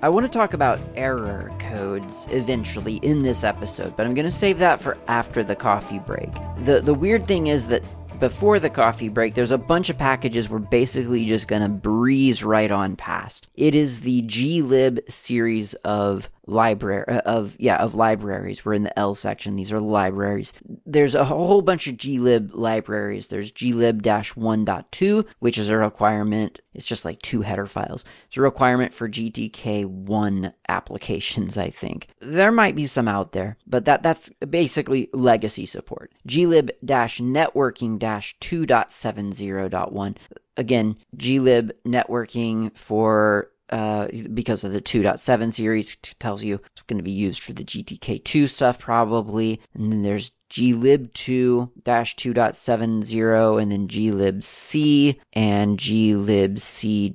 I want to talk about error codes eventually in this episode, but I'm going to save that for after the coffee break. The the weird thing is that before the coffee break, there's a bunch of packages we're basically just going to breeze right on past. It is the glib series of library uh, of yeah of libraries. We're in the l section. These are libraries. There's a whole bunch of glib libraries. There's glib-1.2 which is a requirement. It's just like two header files. It's a requirement for gtk1 applications i think. There might be some out there but that that's basically legacy support. Glib-networking-2.70.1 again glib networking for uh, because of the 2.7 series tells you it's going to be used for the GTK2 stuff probably. And then there's glib2 2.70 and then glibc and glibc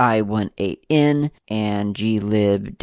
i18n and glib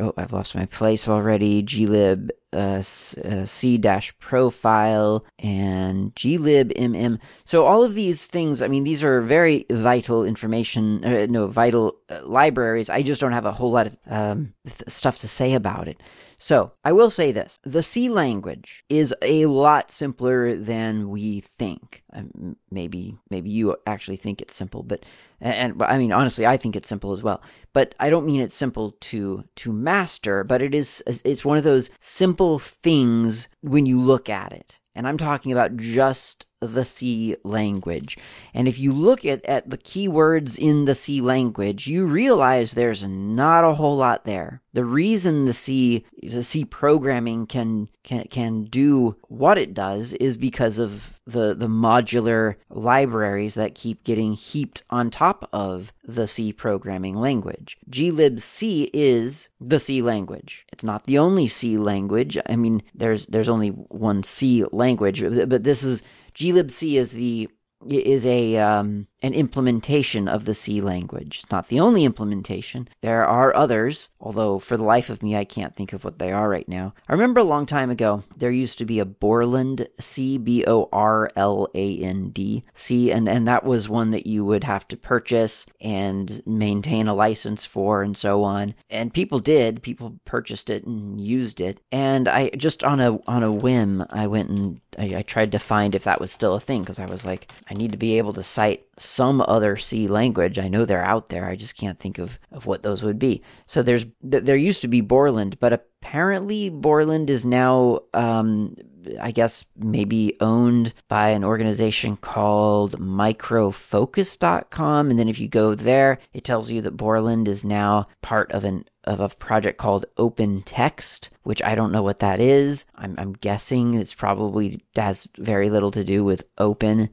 oh I've lost my place already glib uh, c dash profile and glib mm. So all of these things, I mean, these are very vital information. Uh, no, vital uh, libraries. I just don't have a whole lot of um, th- stuff to say about it. So, I will say this the C language is a lot simpler than we think. Um, maybe, maybe you actually think it's simple, but, and, and I mean, honestly, I think it's simple as well. But I don't mean it's simple to, to master, but it is, it's one of those simple things when you look at it. And I'm talking about just the C language. And if you look at, at the keywords in the C language, you realize there's not a whole lot there. The reason the C the C programming can can can do what it does is because of the the modular libraries that keep getting heaped on top of the C programming language. glibc C is the C language. It's not the only C language. I mean, there's there's only one C language, but this is glibc is the is a um, an implementation of the C language. It's not the only implementation. There are others, although for the life of me I can't think of what they are right now. I remember a long time ago there used to be a Borland C B O R L A N D C and and that was one that you would have to purchase and maintain a license for and so on. And people did, people purchased it and used it. And I just on a on a whim I went and I, I tried to find if that was still a thing because I was like I need to be able to cite some other C language. I know they're out there. I just can't think of, of what those would be. So there's there used to be Borland, but apparently Borland is now um, I guess maybe owned by an organization called microfocus.com and then if you go there it tells you that Borland is now part of an of a project called Open Text, which I don't know what that is. I'm, I'm guessing it's probably has very little to do with open,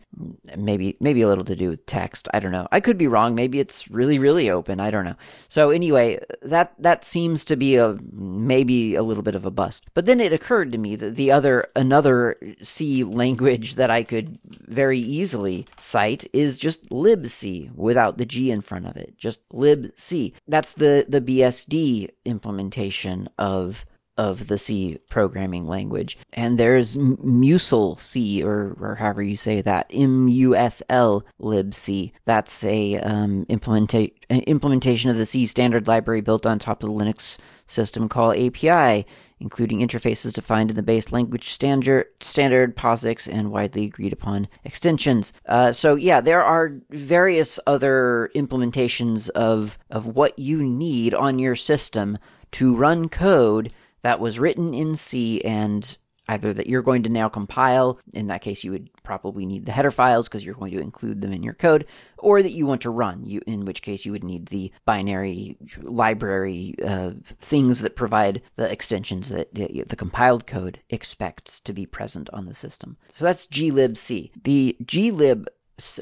maybe maybe a little to do with text. I don't know. I could be wrong. Maybe it's really really open. I don't know. So anyway, that that seems to be a maybe a little bit of a bust. But then it occurred to me that the other another C language that I could very easily cite is just libc without the G in front of it. Just libc. That's the the BSD implementation of of the C programming language. And there's Musl C, or, or however you say that, M-U-S-L libc. That's a um, implementa- implementation of the C standard library built on top of the Linux system call API, including interfaces defined in the base language standard, standard POSIX, and widely agreed upon extensions. Uh, so yeah, there are various other implementations of of what you need on your system to run code that was written in C and either that you're going to now compile, in that case you would probably need the header files because you're going to include them in your code, or that you want to run, you, in which case you would need the binary library uh, things that provide the extensions that the, the, compiled code expects to be present on the system. So that's glibc. The glib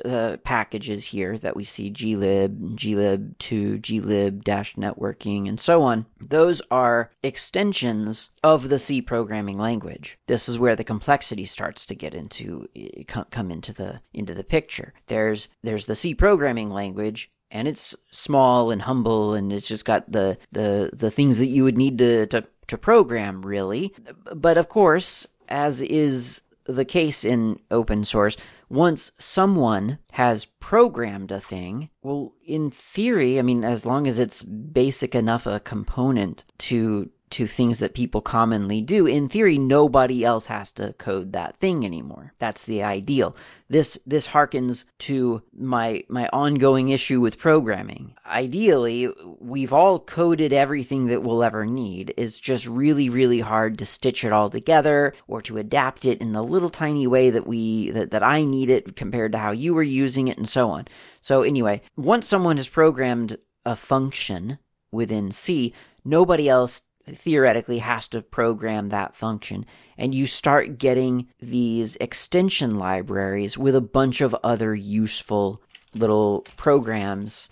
uh, packages here that we see glib, glib2, glib-networking, and so on, those are extensions of the C programming language. This is where the complexity starts to get into come into the into the picture. There's there's the C programming language and it's small and humble and it's just got the the the things that you would need to to, to program really. But of course, as is the case in open source, once someone has programmed a thing, well, in theory, I mean, as long as it's basic enough a component to to things that people commonly do. In theory, nobody else has to code that thing anymore. That's the ideal. This this harkens to my my ongoing issue with programming. Ideally, we've all coded everything that we'll ever need. It's just really really hard to stitch it all together or to adapt it in the little tiny way that we that, that I need it compared to how you were using it and so on. So anyway, once someone has programmed a function within C, nobody else theoretically has to program that function. And you start getting these extension libraries with a bunch of other useful little programs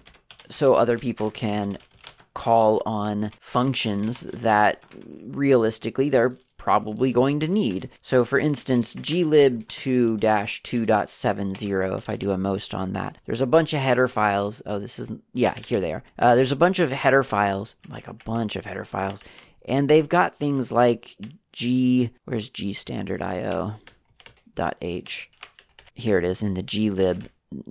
so other people can call on functions that realistically they're probably going to need. So for instance, glib2-2.70, if I do a most on that, there's a bunch of header files. Oh, this isn't, yeah, here they are. Uh, there's a bunch of header files, like a bunch of header files and they've got things like G, where's G standard IO dot H? Here it is in the glib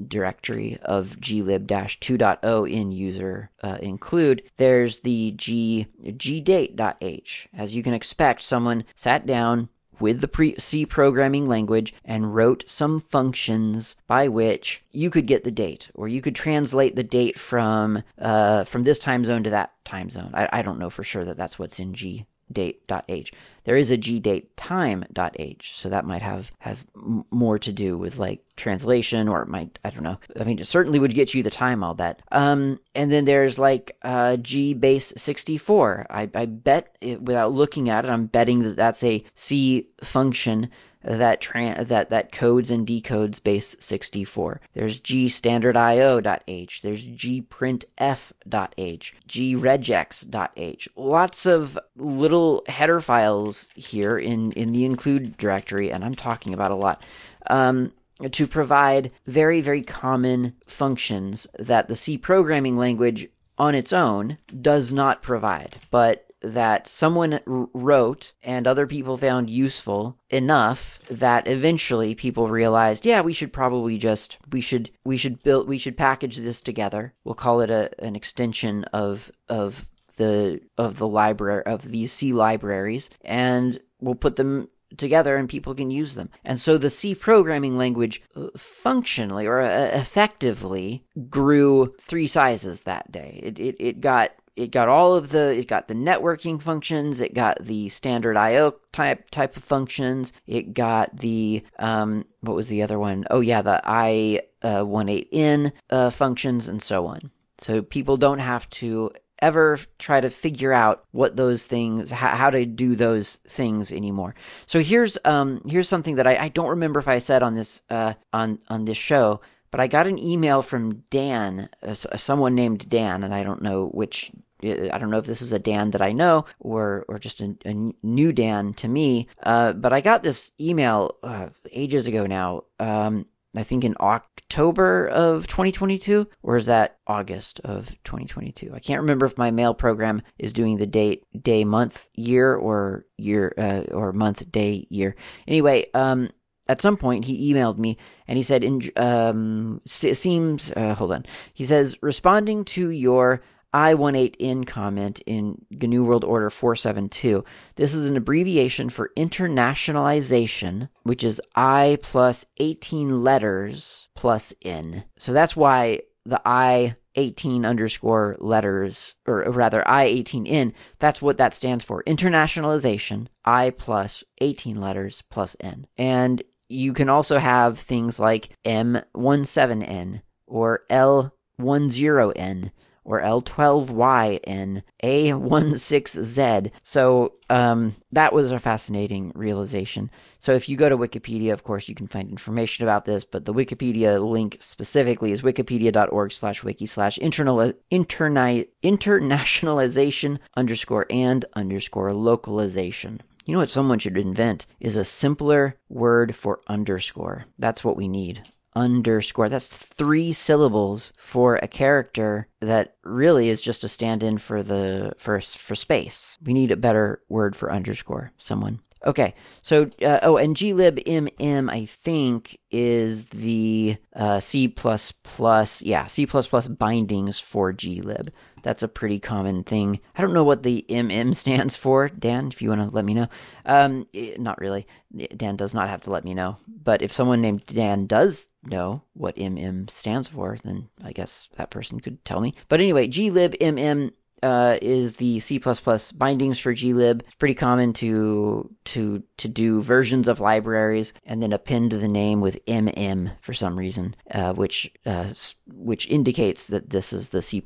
directory of glib 2.0 in user uh, include. There's the g gdate.h as you can expect someone sat down with the C programming language and wrote some functions by which you could get the date, or you could translate the date from uh, from this time zone to that time zone. I, I don't know for sure that that's what's in G date.h. There is a gdatetime.h, so that might have have more to do with like translation, or it might I don't know. I mean, it certainly would get you the time. I'll bet. Um, and then there's like uh, gbase64. I I bet it, without looking at it, I'm betting that that's a C function that that that codes and decodes base 64. There's g standard. There's g printf.h. g regex.h. Lots of little header files here in in the include directory, and I'm talking about a lot. Um, to provide very, very common functions that the C programming language on its own does not provide. But that someone wrote and other people found useful enough that eventually people realized yeah we should probably just we should we should build we should package this together we'll call it a an extension of of the of the library of these C libraries and we'll put them together and people can use them. And so the C programming language uh, functionally or uh, effectively grew three sizes that day. It, it, it got it got all of the it got the networking functions it got the standard io type type of functions it got the um what was the other one? Oh yeah the i uh, 18n uh, functions and so on. So people don't have to ever try to figure out what those things how, how to do those things anymore. So here's um here's something that i, I don't remember if i said on this uh on on this show but I got an email from Dan, uh, someone named Dan, and I don't know which I don't know if this is a Dan that I know or or just a, a new Dan to me. Uh, but I got this email uh, ages ago now. Um, I think in October of 2022, or is that August of 2022? I can't remember if my mail program is doing the date, day, month, year, or year, uh, or month, day, year. Anyway, um, at some point he emailed me and he said, um, seems, uh, hold on. He says, responding to your I18N comment in GNU World Order 472. This is an abbreviation for internationalization, which is I plus 18 letters plus N. So that's why the I 18 underscore letters, or rather I 18N, that's what that stands for. Internationalization, I plus 18 letters plus N. And you can also have things like M17N or L10N or L12YN A16Z. So um, that was a fascinating realization. So if you go to Wikipedia, of course, you can find information about this, but the Wikipedia link specifically is wikipedia.org slash wiki slash internationalization underscore and underscore localization. You know what someone should invent is a simpler word for underscore. That's what we need underscore. That's three syllables for a character that really is just a stand-in for the for for space. We need a better word for underscore. Someone. Okay, so uh, oh, and glib.mm I think is the uh, C++, yeah, C++ plus bindings for glib. That's a pretty common thing. I don't know what the MM stands for, Dan, if you want to let me know. Um, eh, not really. Dan does not have to let me know. But if someone named Dan does know what MM stands for, then I guess that person could tell me. But anyway, glib.mm uh, is the C++ bindings for glib. It's pretty common to to to do versions of libraries and then append the name with mm for some reason, uh, which uh, which indicates that this is the C++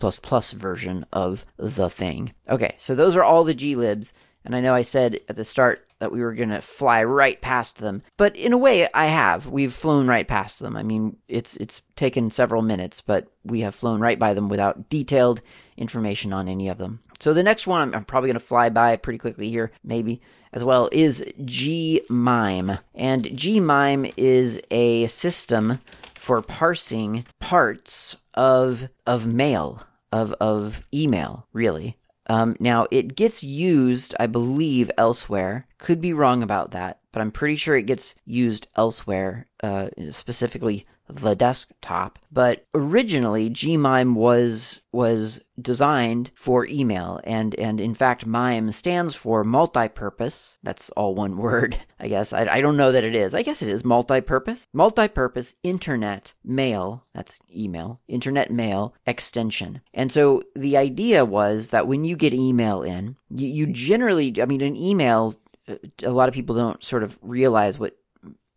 version of the thing. Okay, so those are all the glibs. And I know I said at the start that we were going to fly right past them, but in a way I have. We've flown right past them. I mean, it's it's taken several minutes, but we have flown right by them without detailed information on any of them. So the next one I'm, probably going to fly by pretty quickly here, maybe as well, is gmime. And gmime is a system for parsing parts of of mail, of of email, really. Um, now, it gets used, I believe, elsewhere. Could be wrong about that, but I'm pretty sure it gets used elsewhere, uh, specifically the desktop. But originally, Gmime was was designed for email, and and in fact, MIME stands for multi-purpose. That's all one word, I guess. I, I don't know that it is. I guess it is multi-purpose. Multi-purpose Internet Mail. That's email. Internet Mail extension. And so the idea was that when you get email in, you, you generally, I mean, an email. Uh, a lot of people don't sort of realize what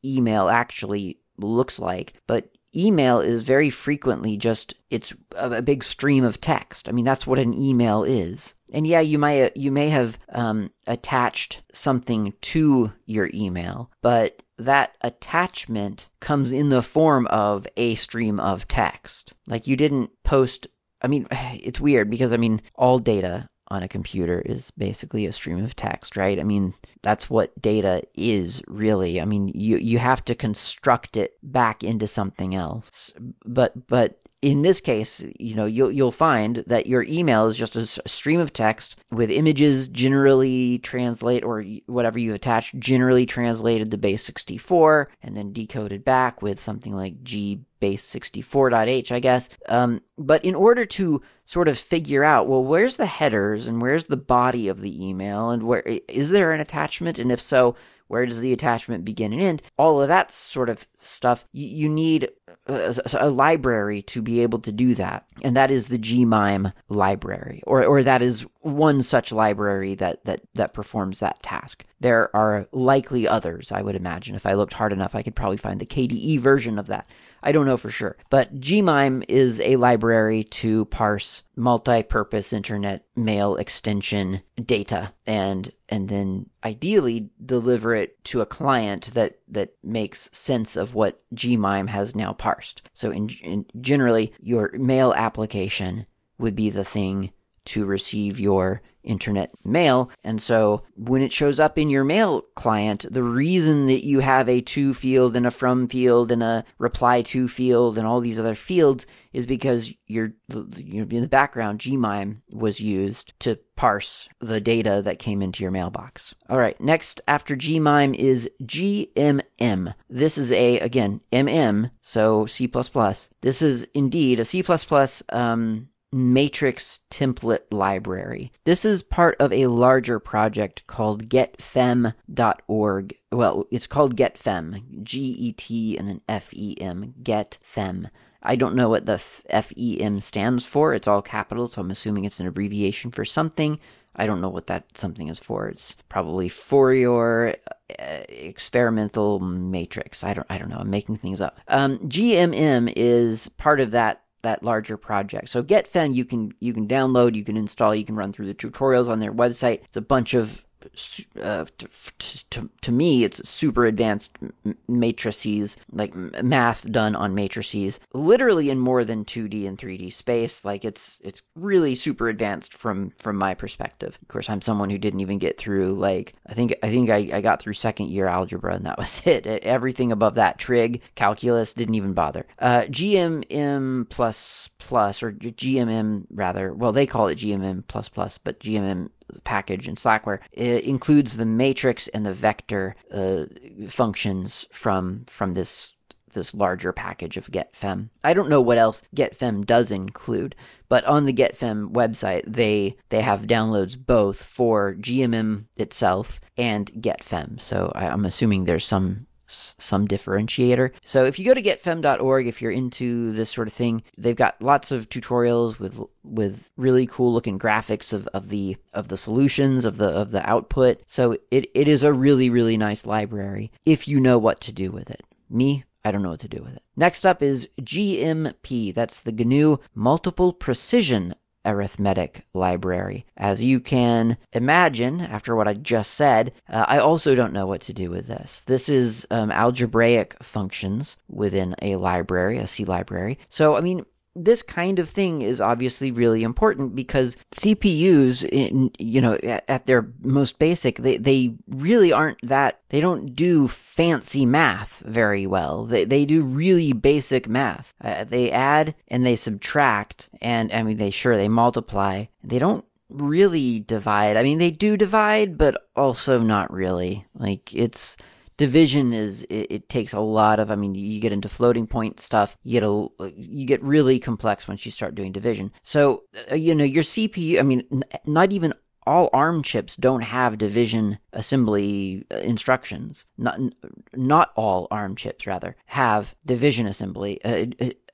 email actually looks like, but email is very frequently just it's a, big stream of text. I mean, that's what an email is. And yeah, you might you may have um, attached something to your email, but that attachment comes in the form of a stream of text. Like you didn't post. I mean, it's weird because I mean, all data on a computer is basically a stream of text, right? I mean, that's what data is really. I mean, you you have to construct it back into something else. But but in this case, you know, you'll you'll find that your email is just a stream of text with images generally translate or whatever you attach generally translated to base 64 and then decoded back with something like g base 64.h, I guess. Um, but in order to sort of figure out, well, where's the headers and where's the body of the email and where is there an attachment and if so, where does the attachment begin and end? All of that sort of stuff. You, you need a, a, library to be able to do that, and that is the Gmime library, or or that is one such library that that that performs that task. There are likely others, I would imagine. If I looked hard enough, I could probably find the KDE version of that. I don't know for sure. But Gmime is a library to parse multi-purpose internet mail extension data and and then ideally deliver it to a client that that makes sense of what Gmime has now parsed. So in, in generally your mail application would be the thing to receive your internet mail. And so when it shows up in your mail client, the reason that you have a to field and a from field and a reply to field and all these other fields is because you're, you're in the background, Gmime was used to parse the data that came into your mailbox. All right, next after Gmime is GMM. This is a, again, MM, so C. This is indeed a C um, matrix template library. This is part of a larger project called getfem.org. Well, it's called getfem, G E T and then F E M, getfem. I don't know what the F E M stands for. It's all capital, so I'm assuming it's an abbreviation for something. I don't know what that something is for. It's probably for your uh, experimental matrix. I don't I don't know. I'm making things up. Um, GMM is part of that that larger project. So GetFem you can you can download, you can install, you can run through the tutorials on their website. It's a bunch of uh, to, to, to me, it's super advanced matrices, like math done on matrices, literally in more than 2D and 3D space. Like it's it's really super advanced from from my perspective. Of course, I'm someone who didn't even get through like I think I think I, I got through second year algebra and that was it. Everything above that, trig, calculus, didn't even bother. Uh, GMM plus plus or GMM rather. Well, they call it GMM plus plus, but GMM package in Slackware it includes the matrix and the vector uh, functions from from this this larger package of getfem. I don't know what else getfem does include, but on the getfem website they they have downloads both for GMM itself and getfem. So I, I'm assuming there's some some differentiator. So if you go to getfem.org, if you're into this sort of thing, they've got lots of tutorials with with really cool looking graphics of, of the of the solutions of the of the output. So it, it is a really really nice library if you know what to do with it. Me, I don't know what to do with it. Next up is GMP. That's the GNU Multiple Precision arithmetic library. As you can imagine, after what I just said, uh, I also don't know what to do with this. This is um, algebraic functions within a library, a C library. So, I mean, this kind of thing is obviously really important because CPUs, in, you know, at, their most basic, they, they really aren't that, they don't do fancy math very well. They, they do really basic math. Uh, they add and they subtract, and I mean, they sure, they multiply. They don't really divide. I mean, they do divide, but also not really. Like, it's, division is it, it, takes a lot of i mean you get into floating point stuff you get a you get really complex once you start doing division so uh, you know your cpu i mean n- not even all ARM chips don't have division assembly uh, instructions. Not not all ARM chips rather have division assembly uh,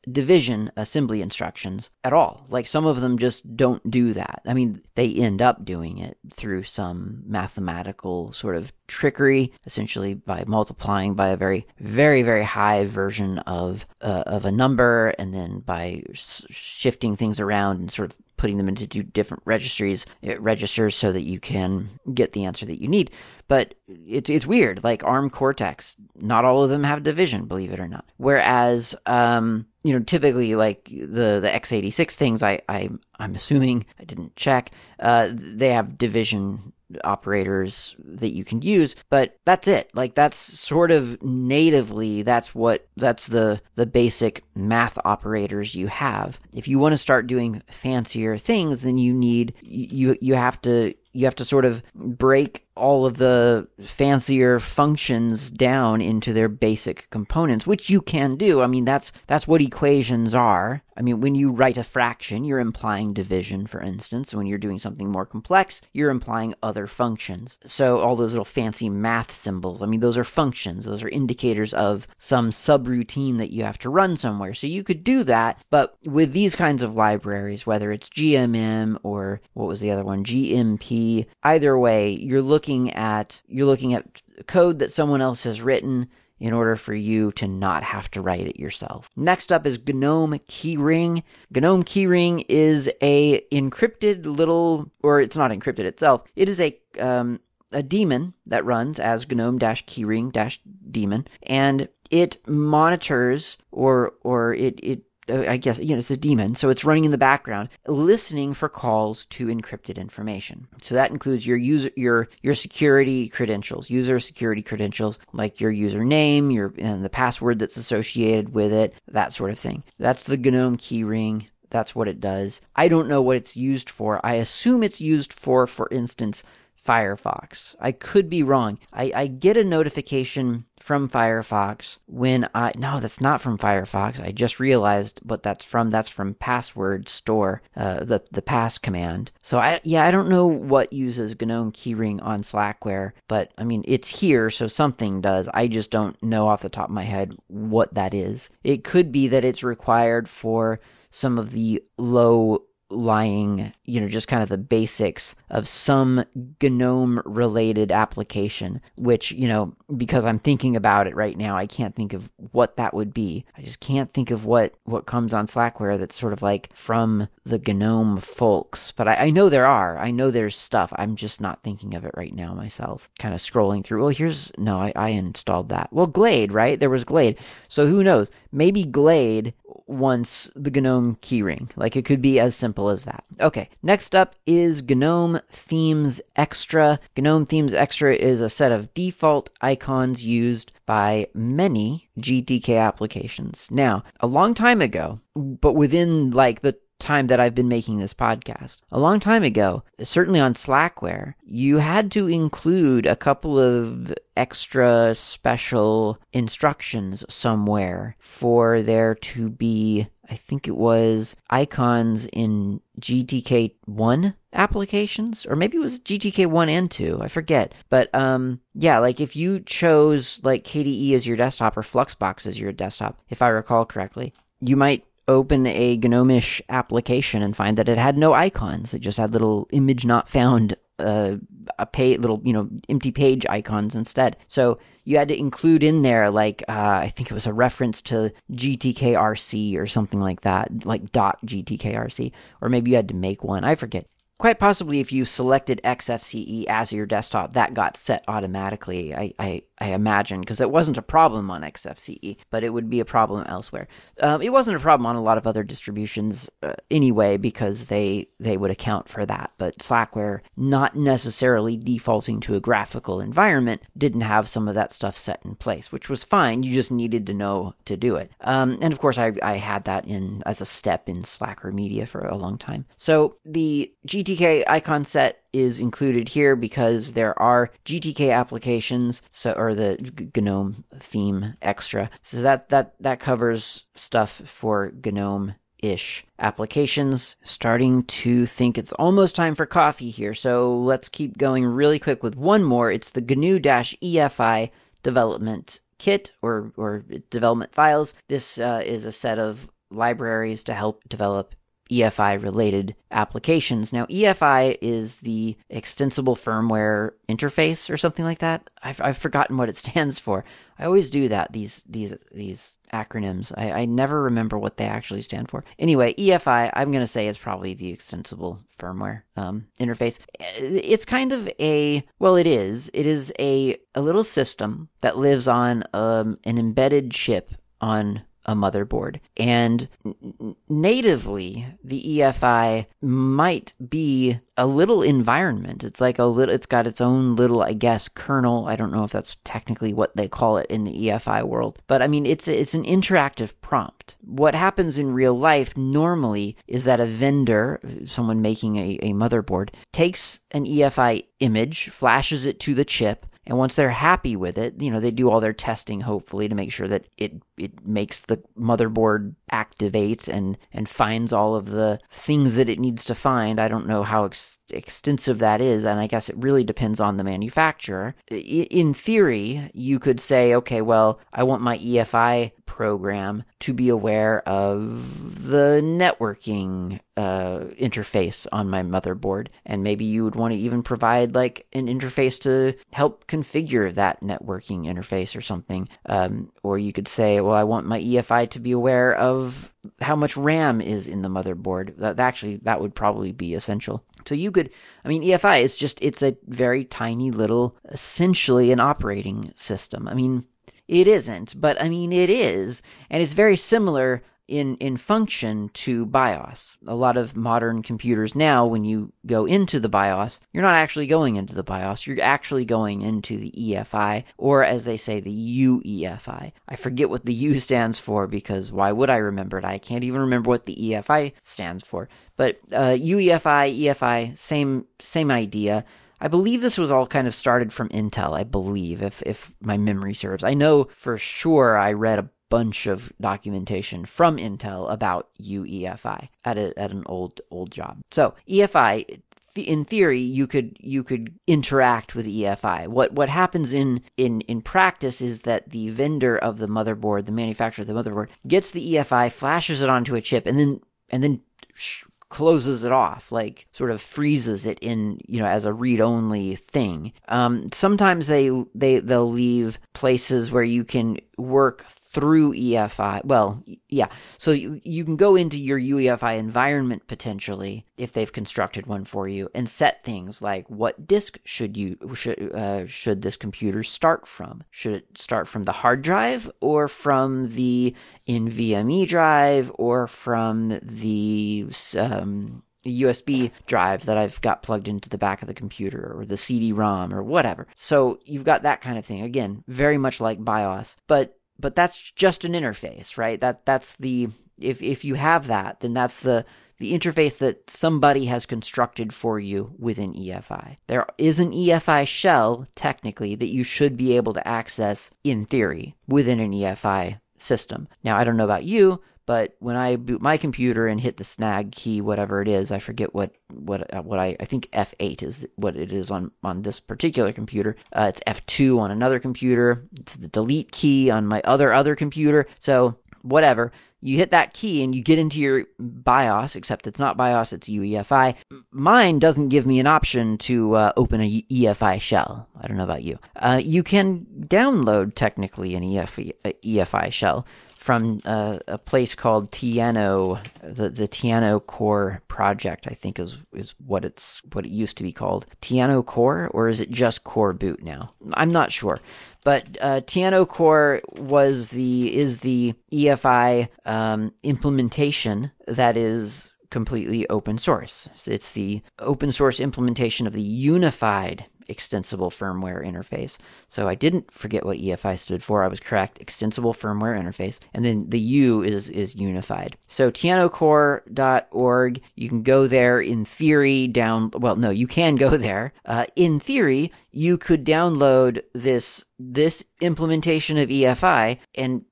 division assembly instructions at all. Like some of them just don't do that. I mean, they end up doing it through some mathematical sort of trickery, essentially by multiplying by a very, very, very high version of uh, of a number, and then by shifting things around and sort of putting them into two different registries, it registers so that you can get the answer that you need. But it's it's weird. Like ARM Cortex, not all of them have division, believe it or not. Whereas, um, you know, typically like the the x86 things, I I I'm assuming I didn't check. Uh, they have division operators that you can use but that's it. Like that's sort of natively that's what that's the the basic math operators you have. If you want to start doing fancier things then you need you you have to you have to sort of break all of the fancier functions down into their basic components, which you can do. I mean, that's that's what equations are. I mean, when you write a fraction, you're implying division, for instance. When you're doing something more complex, you're implying other functions. So all those little fancy math symbols, I mean, those are functions. Those are indicators of some subroutine that you have to run somewhere. So you could do that, but with these kinds of libraries, whether it's GMM or what was the other one, GMP, either way, you're looking at you're looking at code that someone else has written in order for you to not have to write it yourself. Next up is GNOME Keyring. GNOME Keyring is a encrypted little, or it's not encrypted itself. It is a um, a daemon that runs as gnome-keyring daemon, and it monitors or or it it Uh, I guess you know it's a daemon, so it's running in the background, listening for calls to encrypted information. So that includes your user your your security credentials, user security credentials, like your username, your and the password that's associated with it, that sort of thing. That's the GNOME keyring. That's what it does. I don't know what it's used for. I assume it's used for, for instance, Firefox. I could be wrong. I, I, get a notification from Firefox when I. No, that's not from Firefox. I just realized what that's from. That's from password store, uh, the, the pass command. So, I yeah, I don't know what uses GNOME keyring on Slackware, but I mean, it's here, so something does. I just don't know off the top of my head what that is. It could be that it's required for some of the low underlying, you know, just kind of the basics of some GNOME related application, which, you know, because I'm thinking about it right now, I can't think of what that would be. I just can't think of what, what comes on Slackware that's sort of like from the GNOME folks. But I, I know there are. I know there's stuff. I'm just not thinking of it right now myself. Kind of scrolling through. Well, here's, no, I, I installed that. Well, Glade, right? There was Glade. So who knows? Maybe Glade wants the GNOME keyring. Like it could be as simple as that. Okay, next up is GNOME Themes Extra. GNOME Themes Extra is a set of default icons used by many GTK applications. Now, a long time ago, but within like the time that I've been making this podcast. A long time ago, certainly on Slackware, you had to include a couple of extra special instructions somewhere for there to be, I think it was icons in GTK 1 applications or maybe it was GTK 1 and 2 I forget but um yeah like if you chose like KDE as your desktop or Fluxbox as your desktop if I recall correctly you might open a Gnomish application and find that it had no icons. It just had little image not found, uh, a pay little you know empty page icons instead. So you had to include in there like uh, I think it was a reference to GTKRC or something like that, like dot GTKRC, or maybe you had to make one. I forget. Quite possibly, if you selected XFCE as your desktop, that got set automatically, I, I, I imagine, because it wasn't a problem on XFCE, but it would be a problem elsewhere. Um, it wasn't a problem on a lot of other distributions uh, anyway, because they, they would account for that. But Slackware, not necessarily defaulting to a graphical environment, didn't have some of that stuff set in place, which was fine. You just needed to know to do it. Um, and of course, I, I had that in as a step in Slackermedia for a long time. So the GT GTK icon set is included here because there are GTK applications, so or the GNOME theme extra. So that that that covers stuff for GNOME ish applications. Starting to think it's almost time for coffee here, so let's keep going really quick with one more. It's the GNU EFI development kit or or development files. This uh, is a set of libraries to help develop EFI related applications. Now, EFI is the extensible firmware interface or something like that. I've, I've forgotten what it stands for. I always do that, these, these, these acronyms. I, I never remember what they actually stand for. Anyway, EFI, I'm going to say it's probably the extensible firmware um, interface. It's kind of a, well, it is. It is a, a little system that lives on um, an embedded chip on a motherboard. And n- natively, the EFI might be a little environment. It's like a little, it's got its own little, I guess, kernel. I don't know if that's technically what they call it in the EFI world, but I mean, it's it's an interactive prompt. What happens in real life normally is that a vendor, someone making a, a motherboard, takes an EFI image, flashes it to the chip, and once they're happy with it, you know, they do all their testing hopefully to make sure that it it makes the motherboard activate and and finds all of the things that it needs to find. I don't know how ex- extensive that is, and I guess it really depends on the manufacturer. In theory, you could say, okay, well, I want my EFI program to be aware of the networking uh, interface on my motherboard. And maybe you would want to even provide like an interface to help configure that networking interface or something. Um, or you could say, well, I want my EFI to be aware of how much RAM is in the motherboard. That actually that would probably be essential. So you could, I mean, EFI is just it's a very tiny little, essentially an operating system. I mean, it isn't, but I mean it is, and it's very similar in in function to BIOS. A lot of modern computers now, when you go into the BIOS, you're not actually going into the BIOS. You're actually going into the EFI, or as they say, the UEFI. I forget what the U stands for because why would I remember it? I can't even remember what the EFI stands for. But uh, UEFI, EFI, same same idea. I believe this was all kind of started from Intel, I believe, if if my memory serves. I know for sure I read a bunch of documentation from Intel about UEFI at a, at an old old job. So EFI in theory you could you could interact with EFI. What what happens in in in practice is that the vendor of the motherboard, the manufacturer of the motherboard, gets the EFI, flashes it onto a chip, and then and then sh- closes it off, like sort of freezes it in, you know, as a read-only thing. Um, sometimes they they they'll leave places where you can work through EFI. Well, yeah. So you, you can go into your UEFI environment potentially if they've constructed one for you and set things like what disk should you should uh, should this computer start from? Should it start from the hard drive or from the NVMe drive or from the um, USB drive that I've got plugged into the back of the computer or the CD-ROM or whatever. So you've got that kind of thing. Again, very much like BIOS, but but that's just an interface, right? That that's the if if you have that, then that's the the interface that somebody has constructed for you within EFI. There is an EFI shell technically that you should be able to access in theory within an EFI system. Now, I don't know about you, but when I boot my computer and hit the snag key, whatever it is, I forget what what uh, what I I think F8 is what it is on on this particular computer. Uh, it's F2 on another computer. It's the delete key on my other other computer. So whatever. You hit that key and you get into your BIOS, except it's not BIOS, it's UEFI. Mine doesn't give me an option to uh, open a EFI shell. I don't know about you. Uh, you can download technically an EFI, EFI shell from uh, a place called Tiano, the the TianoCore project. I think is is what it's what it used to be called. TianoCore, or is it just coreboot now? I'm not sure. But uh, TianoCore was the is the EFI um, implementation that is completely open source. It's the open source implementation of the unified extensible firmware interface. So I didn't forget what EFI stood for. I was correct. Extensible firmware interface. And then the U is is unified. So tianocore.org, you can go there in theory down well no, you can go there. Uh, in theory, you could download this this implementation of EFI and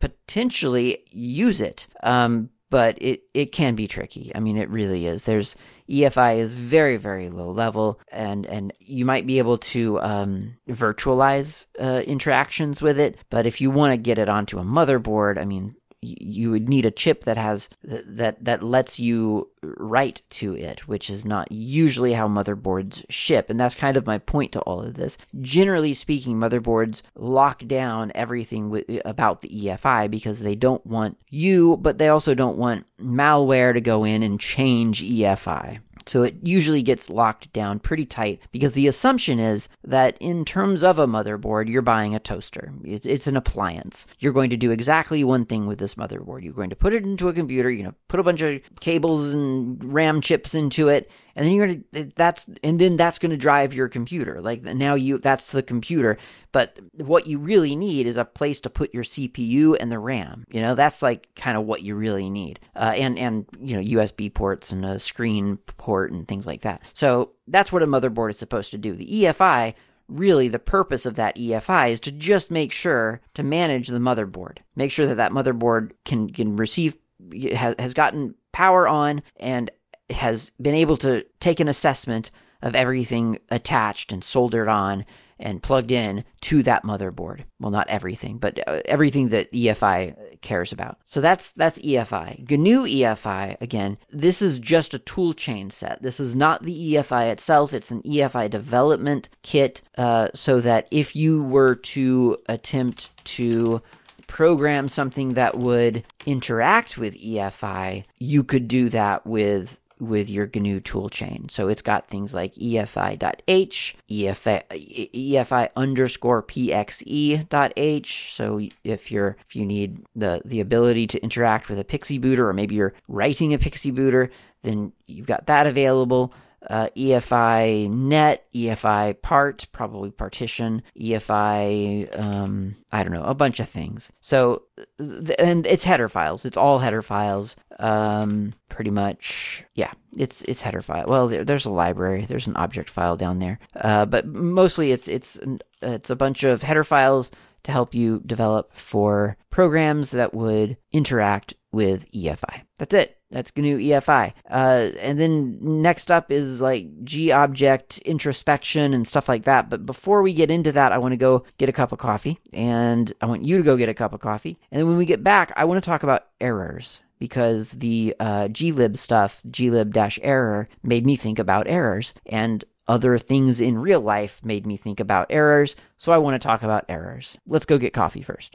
potentially use it. Um, but it, it can be tricky. I mean, it really is. There's EFI is very very low level, and and you might be able to um, virtualize uh, interactions with it, but if you want to get it onto a motherboard, I mean, you would need a chip that has that that lets you write to it, which is not usually how motherboards ship. And that's kind of my point to all of this. Generally speaking, motherboards lock down everything w- about the EFI because they don't want you, but they also don't want malware to go in and change EFI. So it usually gets locked down pretty tight because the assumption is that in terms of a motherboard, you're buying a toaster. It's, an appliance. You're going to do exactly one thing with this motherboard. You're going to put it into a computer, you're going to put a bunch of cables and RAM chips into it, and then you're going to that's and then that's going to drive your computer. Like now you that's the computer, but what you really need is a place to put your CPU and the RAM. You know, that's like kind of what you really need. Uh, and and you know, USB ports and a screen port and things like that. So that's what a motherboard is supposed to do. The EFI really the purpose of that EFI is to just make sure to manage the motherboard. Make sure that that motherboard can can receive has, has gotten power on and has been able to take an assessment of everything attached and soldered on and plugged in to that motherboard. Well, not everything, but uh, everything that EFI cares about. So that's that's EFI. GNU EFI again. This is just a toolchain set. This is not the EFI itself. It's an EFI development kit, uh, so that if you were to attempt to program something that would interact with EFI, you could do that with with your GNU toolchain. So it's got things like EFI.h, EFI, EFI underscore PXE.h. So if you're if you need the the ability to interact with a PXE booter, or maybe you're writing a PXE booter, then you've got that available uh, EFI net, EFI part, probably partition, EFI, um, I don't know, a bunch of things. So, and it's header files. It's all header files. Um, pretty much, yeah, it's it's header file. Well, there, there's a library. There's an object file down there. Uh, but mostly it's it's it's a bunch of header files to help you develop for programs that would interact with EFI. That's it. That's GNU EFI. Uh, and then next up is like G object introspection and stuff like that. But before we get into that, I want to go get a cup of coffee and I want you to go get a cup of coffee. And then when we get back, I want to talk about errors because the uh, glib stuff, glib error, made me think about errors. And other things in real life made me think about errors. So I want to talk about errors. Let's go get coffee first.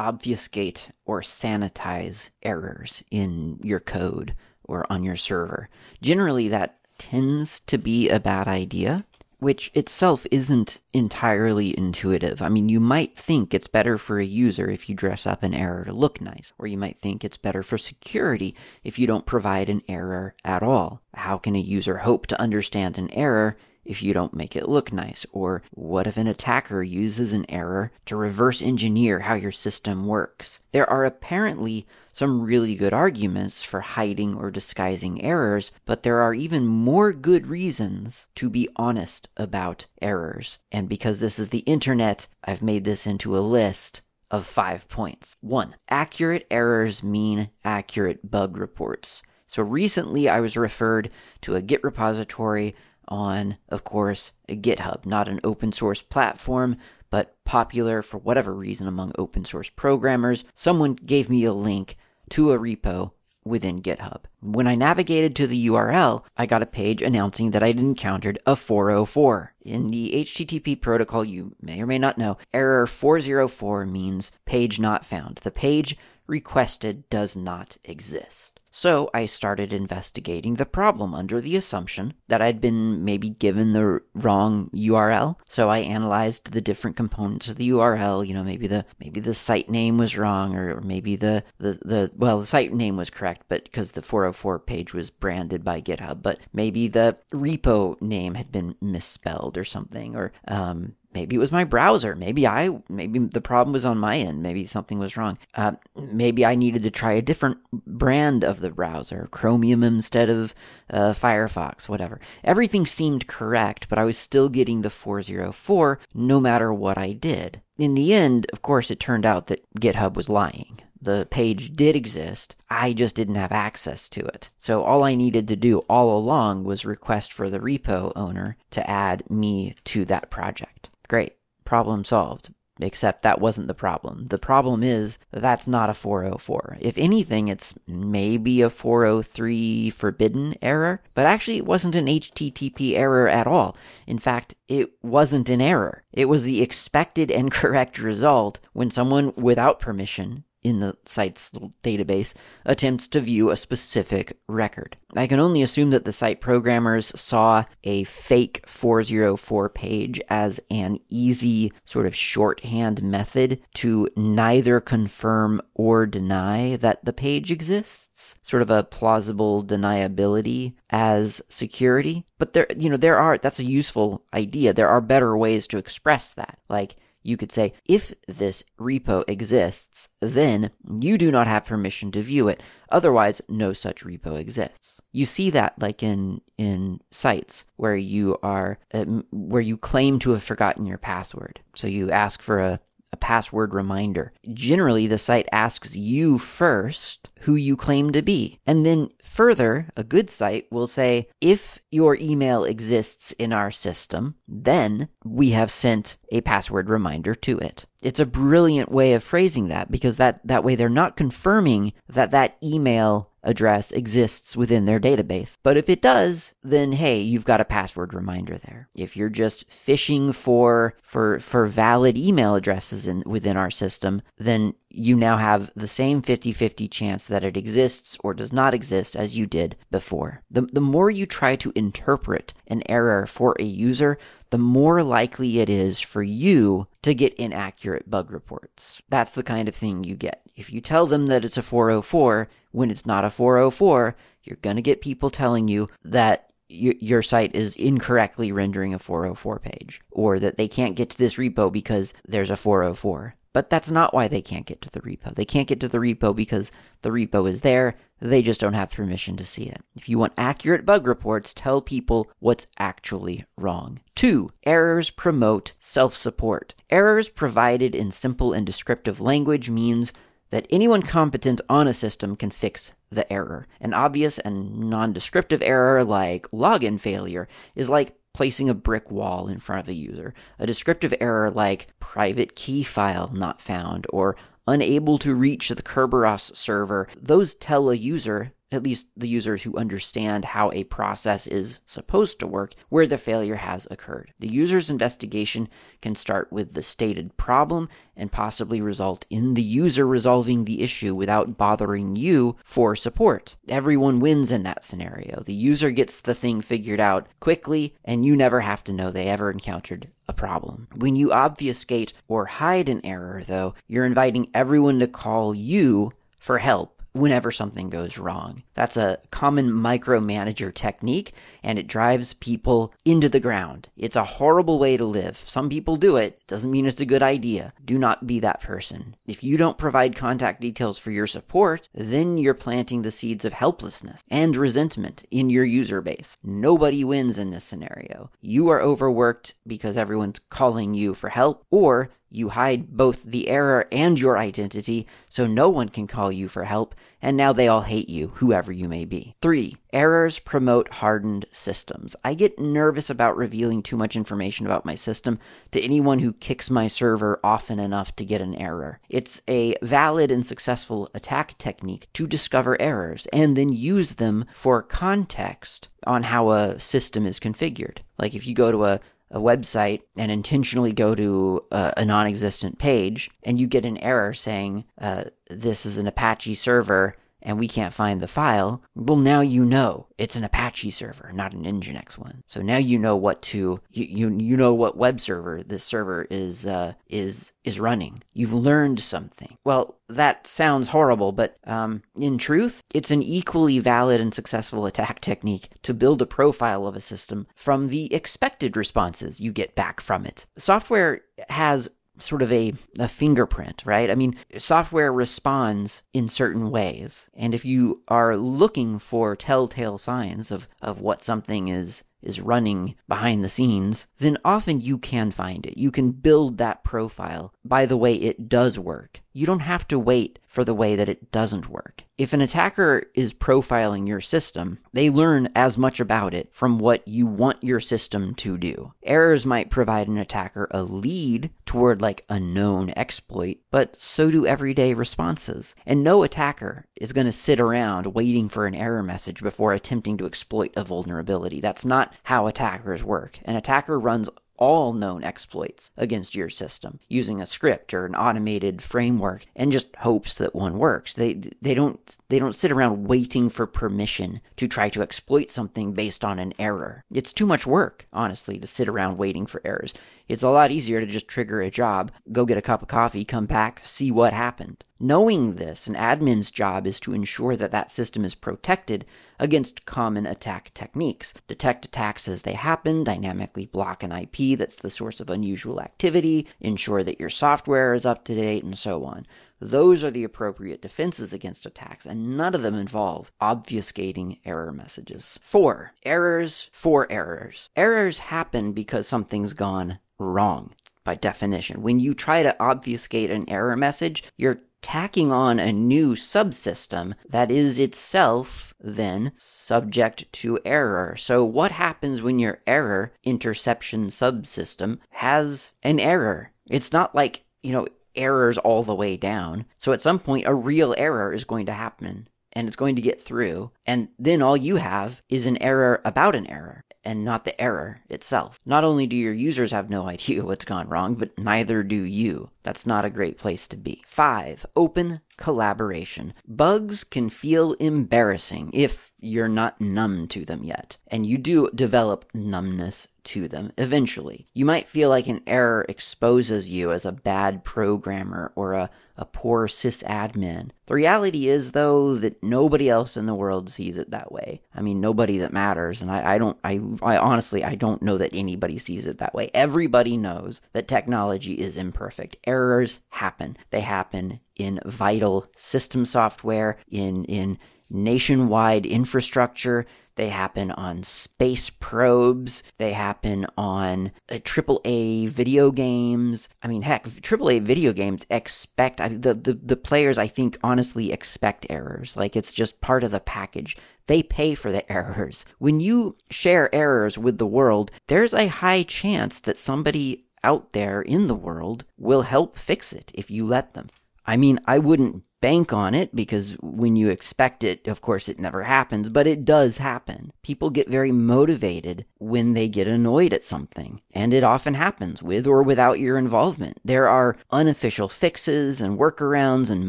Obfuscate or sanitize errors in your code or on your server. Generally, that tends to be a bad idea, which itself isn't entirely intuitive. I mean, you might think it's better for a user if you dress up an error to look nice, or you might think it's better for security if you don't provide an error at all. How can a user hope to understand an error if you don't make it look nice? Or what if an attacker uses an error to reverse engineer how your system works? There are apparently some really good arguments for hiding or disguising errors, but there are even more good reasons to be honest about errors. And because this is the internet, I've made this into a list of five points. One, accurate errors mean accurate bug reports. So recently I was referred to a Git repository on, of course, GitHub, not an open source platform, but popular for whatever reason among open source programmers. Someone gave me a link to a repo within GitHub. When I navigated to the URL, I got a page announcing that I'd encountered a 404. In the HTTP protocol, you may or may not know, error 404 means page not found. The page requested does not exist. So I started investigating the problem under the assumption that I'd been maybe given the wrong URL. So I analyzed the different components of the URL. You know, maybe the maybe the site name was wrong, or, maybe the, the the well the site name was correct, but because the 404 page was branded by GitHub, but maybe the repo name had been misspelled or something, or um, maybe it was my browser maybe i maybe the problem was on my end maybe something was wrong uh, maybe i needed to try a different brand of the browser chromium instead of uh, firefox whatever everything seemed correct but i was still getting the 404 no matter what i did in the end of course it turned out that github was lying the page did exist. I just didn't have access to it. So all I needed to do all along was request for the repo owner to add me to that project. Great. Problem solved. Except that wasn't the problem. The problem is that's not a 404. If anything, it's maybe a 403 forbidden error, but actually it wasn't an HTTP error at all. In fact, it wasn't an error. It was the expected and correct result when someone without permission in the site's little database attempts to view a specific record. I can only assume that the site programmers saw a fake 404 page as an easy sort of shorthand method to neither confirm or deny that the page exists, sort of a plausible deniability as security. But there you know there are that's a useful idea. There are better ways to express that. Like you could say, if this repo exists, then you do not have permission to view it. Otherwise, no such repo exists. You see that like in in sites where you are uh, where you claim to have forgotten your password. So you ask for a a password reminder. Generally, the site asks you first who you claim to be. And then further, a good site will say, if your email exists in our system, then we have sent a password reminder to it. It's a brilliant way of phrasing that because that, that way they're not confirming that that email address exists within their database. But if it does, then hey, you've got a password reminder there. If you're just fishing for for for valid email addresses in within our system, then you now have the same 50 50 chance that it exists or does not exist as you did before. The, the more you try to interpret an error for a user, the more likely it is for you to get inaccurate bug reports. That's the kind of thing you get. If you tell them that it's a 404 when it's not a 404, you're going to get people telling you that your site is incorrectly rendering a 404 page or that they can't get to this repo because there's a 404. But that's not why they can't get to the repo. They can't get to the repo because the repo is there. They just don't have permission to see it. If you want accurate bug reports, tell people what's actually wrong. Two, errors promote self support. Errors provided in simple and descriptive language means that anyone competent on a system can fix the error. An obvious and non descriptive error like login failure is like placing a brick wall in front of a user. A descriptive error like private key file not found or unable to reach the Kerberos server, those tell a user at least the users who understand how a process is supposed to work, where the failure has occurred. The user's investigation can start with the stated problem and possibly result in the user resolving the issue without bothering you for support. Everyone wins in that scenario. The user gets the thing figured out quickly, and you never have to know they ever encountered a problem. When you obfuscate or hide an error, though, you're inviting everyone to call you for help whenever something goes wrong. That's a common micromanager technique and it drives people into the ground. It's a horrible way to live. Some people do it, doesn't mean it's a good idea. Do not be that person. If you don't provide contact details for your support, then you're planting the seeds of helplessness and resentment in your user base. Nobody wins in this scenario. You are overworked because everyone's calling you for help, or you hide both the error and your identity so no one can call you for help, and now they all hate you, whoever you may be. 3. Errors promote hardened systems. I get nervous about revealing too much information about my system to anyone who kicks my server often enough to get an error. It's a valid and successful attack technique to discover errors and then use them for context on how a system is configured. Like if you go to a a website and intentionally go to a, a non existent page, and you get an error saying, uh, This is an Apache server and we can't find the file, well, now you know it's an Apache server, not an Nginx one. So now you know what to you you, you know what web server this server is uh, is is running. You've learned something. Well, that sounds horrible, but um, in truth, it's an equally valid and successful attack technique to build a profile of a system from the expected responses you get back from it. Software has sort of a, a fingerprint, right? I mean, software responds in certain ways. And if you are looking for telltale signs of, of what something is is running behind the scenes, then often you can find it. You can build that profile by the way it does work. You don't have to wait for the way that it doesn't work. If an attacker is profiling your system, they learn as much about it from what you want your system to do. Errors might provide an attacker a lead toward like a known exploit, but so do everyday responses. And no attacker is going to sit around waiting for an error message before attempting to exploit a vulnerability. That's not how attackers work. An attacker runs all known exploits against your system using a script or an automated framework and just hopes that one works. They they don't they don't sit around waiting for permission to try to exploit something based on an error. It's too much work, honestly, to sit around waiting for errors. It's a lot easier to just trigger a job, go get a cup of coffee, come back, see what happened. Knowing this, an admin's job is to ensure that that system is protected against common attack techniques. Detect attacks as they happen, dynamically block an IP that's the source of unusual activity, ensure that your software is up to date, and so on. Those are the appropriate defenses against attacks, and none of them involve obfuscating error messages. 4. Errors for errors. Errors happen because something's gone wrong by definition. When you try to obfuscate an error message, you're tacking on a new subsystem that is itself then subject to error. So, what happens when your error interception subsystem has an error? It's not like, you know, errors all the way down. So, at some point, a real error is going to happen and it's going to get through. And then all you have is an error about an error. And not the error itself. Not only do your users have no idea what's gone wrong, but neither do you. That's not a great place to be. Five, open collaboration. Bugs can feel embarrassing if you're not numb to them yet, and you do develop numbness to them eventually. You might feel like an error exposes you as a bad programmer or a, a poor sysadmin. The reality is, though, that nobody else in the world sees it that way. I mean, nobody that matters, and I, I don't, I, I honestly, I don't know that anybody sees it that way. Everybody knows that technology is imperfect. Errors happen. They happen in vital system software, in in nationwide infrastructure. They happen on space probes. They happen on uh, AAA video games. I mean, heck, AAA video games expect I, the, the the players. I think honestly expect errors. Like it's just part of the package. They pay for the errors. When you share errors with the world, there's a high chance that somebody out there in the world will help fix it if you let them. I mean, I wouldn't bank on it because when you expect it, of course, it never happens, but it does happen. People get very motivated when they get annoyed at something, and it often happens with or without your involvement. There are unofficial fixes and workarounds and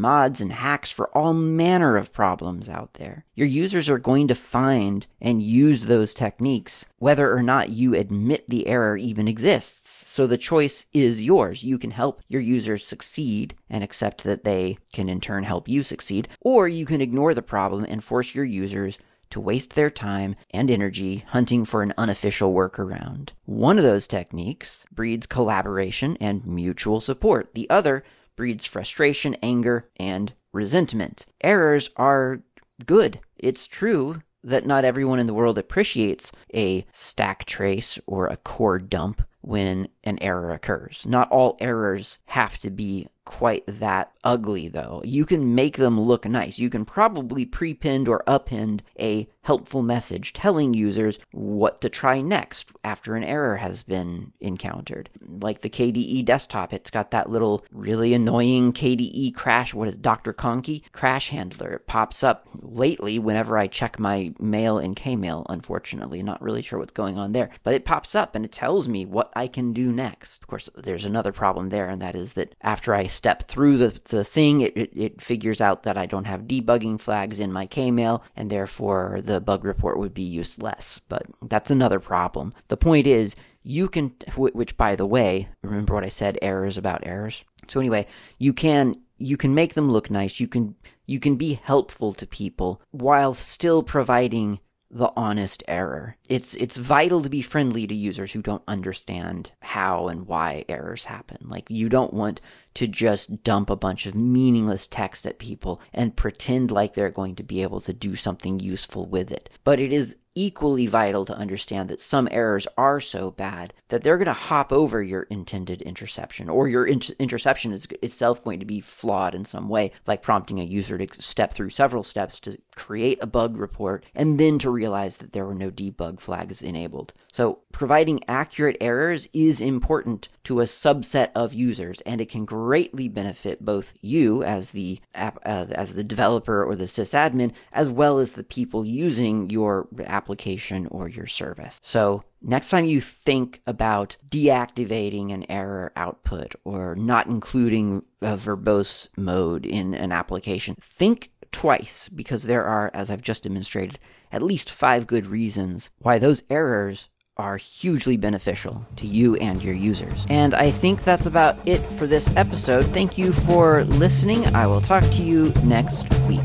mods and hacks for all manner of problems out there. Your users are going to find and use those techniques whether or not you admit the error even exists. So the choice is yours. You can help your users succeed and accept that they can in turn help you succeed, or you can ignore the problem and force your users to waste their time and energy hunting for an unofficial workaround. One of those techniques breeds collaboration and mutual support. The other breeds frustration, anger, and resentment. Errors are good. It's true that not everyone in the world appreciates a stack trace or a core dump when an error occurs. Not all errors have to be quite that ugly, though. You can make them look nice. You can probably prepend or append a helpful message telling users what to try next after an error has been encountered. Like the KDE desktop, it's got that little really annoying KDE crash, what is it, Dr. Konqi crash handler. It pops up lately whenever I check my mail in Kmail, unfortunately. Not really sure what's going on there, but it pops up and it tells me what I can do next. Of course, there's another problem there, and that is that after I step through the, the thing, it, it, it figures out that I don't have debugging flags in my Kmail, and therefore the bug report would be useless. But that's another problem. The point is, you can, which by the way, remember what I said, errors about errors. So anyway, you can you can make them look nice. You can you can be helpful to people while still providing the honest error. It's it's vital to be friendly to users who don't understand how and why errors happen. Like you don't want to just dump a bunch of meaningless text at people and pretend like they're going to be able to do something useful with it. But it is equally vital to understand that some errors are so bad that they're going to hop over your intended interception, or your inter- interception is itself going to be flawed in some way, like prompting a user to step through several steps to create a bug report and then to realize that there were no debug flags enabled. So, providing accurate errors is important to a subset of users, and it can greatly benefit both you as the app, uh, as the developer or the sysadmin, as well as the people using your application or your service. So, next time you think about deactivating an error output or not including a verbose mode in an application, think twice because there are, as I've just demonstrated, at least five good reasons why those errors are hugely beneficial to you and your users. And I think that's about it for this episode. Thank you for listening. I will talk to you next week.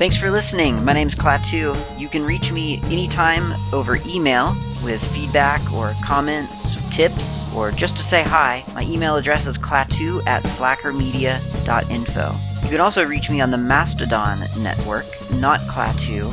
Thanks for listening. My name name's Klaatu. You can reach me anytime over email with feedback or comments, tips, or just to say hi. My email address is klaatu at slackermedia.info. You can also reach me on the Mastodon network, not Klaatu,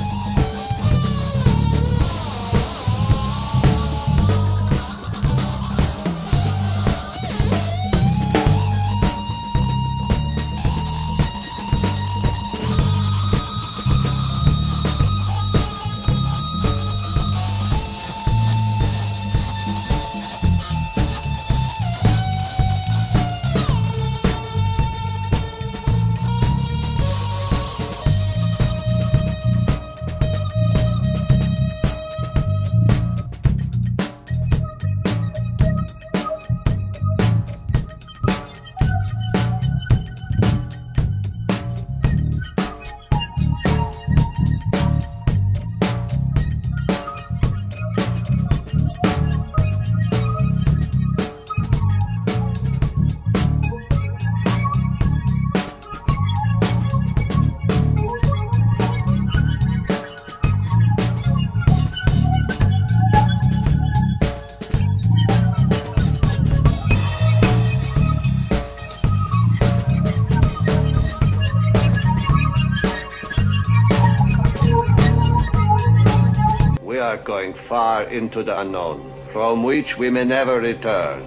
Into the unknown, from which we may never return.